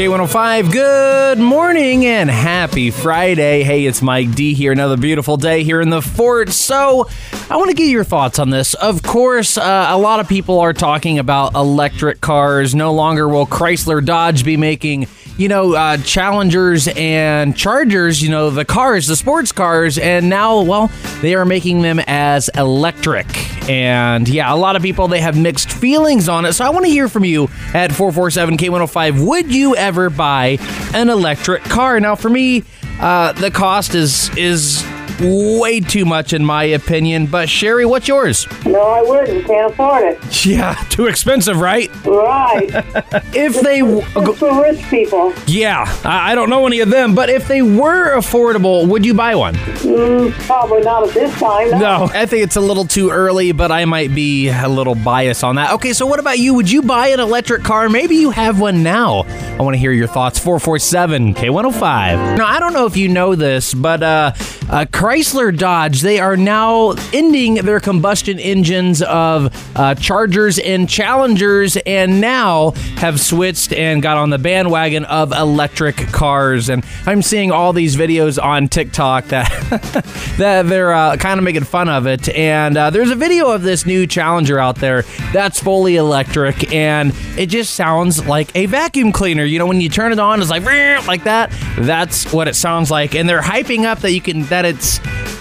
K105, good morning and happy Friday. Hey, it's Mike D here. Another beautiful day here in the fort. So, I want to get your thoughts on this. Of course, uh, a lot of people are talking about electric cars. No longer will Chrysler Dodge be making you know, uh, Challengers and Chargers, you know, the cars, the sports cars, and now, well, they are making them as electric. And yeah, a lot of people, they have mixed feelings on it. So I want to hear from you at 447 K105. Would you ever buy an electric car? Now, for me, uh, the cost is is way too much in my opinion. But Sherry, what's yours? No, I wouldn't. Can't afford it. Yeah, too expensive, right? Right. if they, It's for rich people. yeah, I I don't know any of them, but if they were affordable, would you buy one? Mm, probably not at this time. No, I think it's a little too early, but I might be a little biased on that. Okay, so what about you? Would you buy an electric car? Maybe you have one now. I want to hear your thoughts. 447 K105. Now, I don't know if you know this, but uh, uh, Chrysler Dodge, they are now ending their combustion engines of uh, Chargers and Challengers and now have switched and got on the bandwagon of electric cars. And I'm seeing all these videos on TikTok that, that they're uh, kind of making fun of it. And uh, there's a video of this new Challenger out there that's fully electric and it just sounds like a vacuum cleaner. You know, when you turn it on, it's like, like that. That's what it sounds like. And they're hyping up that you can, that it's,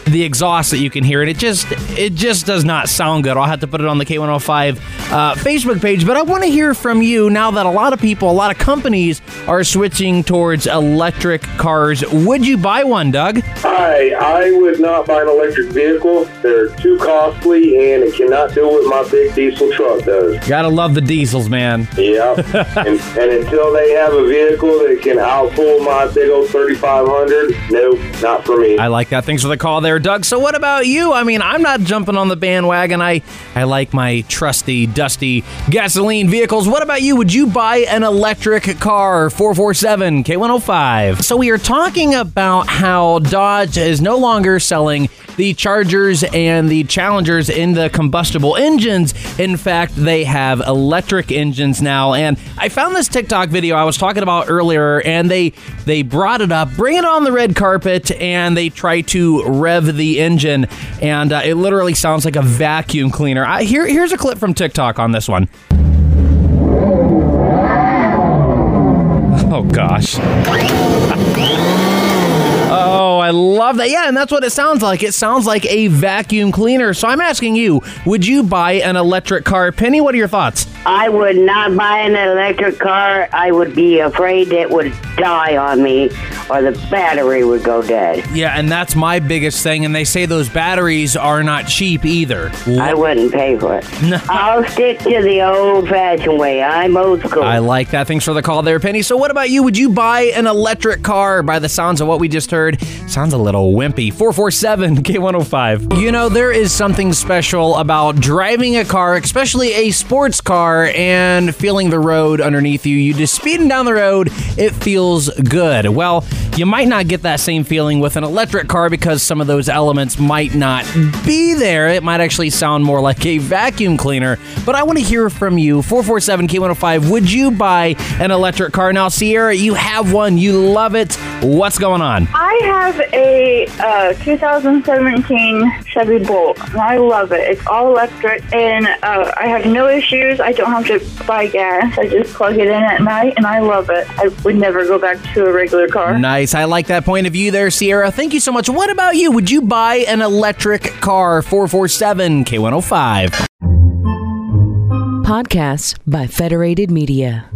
the exhaust that you can hear, and it just it just does not sound good. I'll have to put it on the K105 uh, Facebook page. But I want to hear from you now that a lot of people, a lot of companies are switching towards electric cars. Would you buy one, Doug? Hi, I would not buy an electric vehicle. They're too costly and it cannot do what my big diesel truck does. Gotta love the diesels, man. Yeah, and, and until they have a vehicle that can outpull my big old 3500, nope, not for me. I like that. Thanks for the call there, Doug. So what about you? I mean, I'm not jumping on the bandwagon. I I like my trusty, dusty gasoline vehicles. What about you? Would you buy an electric car? 447 K105. So we are talking about how Dodge is no longer selling the Chargers and the Challengers in the combustible engines. In fact, they have electric engines now. And I found this TikTok video I was talking about earlier, and they they brought it up, bring it on the red carpet, and they try to rev the engine, and uh, it literally sounds like a vacuum cleaner. I, here, here's a clip from TikTok on this one. Oh gosh. Love that. Yeah, and that's what it sounds like. It sounds like a vacuum cleaner. So I'm asking you, would you buy an electric car? Penny, what are your thoughts? I would not buy an electric car. I would be afraid it would die on me or the battery would go dead. Yeah, and that's my biggest thing. And they say those batteries are not cheap either. I wouldn't pay for it. No. I'll stick to the old fashioned way. I'm old school. I like that. Thanks for the call there, Penny. So, what about you? Would you buy an electric car? By the sounds of what we just heard, sounds a little wimpy. 447 K105. You know, there is something special about driving a car, especially a sports and feeling the road underneath you. You just speeding down the road, it feels good. Well, you might not get that same feeling with an electric car because some of those elements might not be there. It might actually sound more like a vacuum cleaner. But I want to hear from you. 447 K105. Would you buy an electric car? Now, Sierra, you have one. You love it. What's going on? I have a uh, 2017 Chevy Bolt, and I love it. It's all electric, and uh, I have no issues. I don't have to buy gas. I just plug it in at night, and I love it. I would never go back to a regular car. Nice. I like that point of view there, Sierra. Thank you so much. What about you? Would you buy an electric car? 447 K105. Podcasts by Federated Media.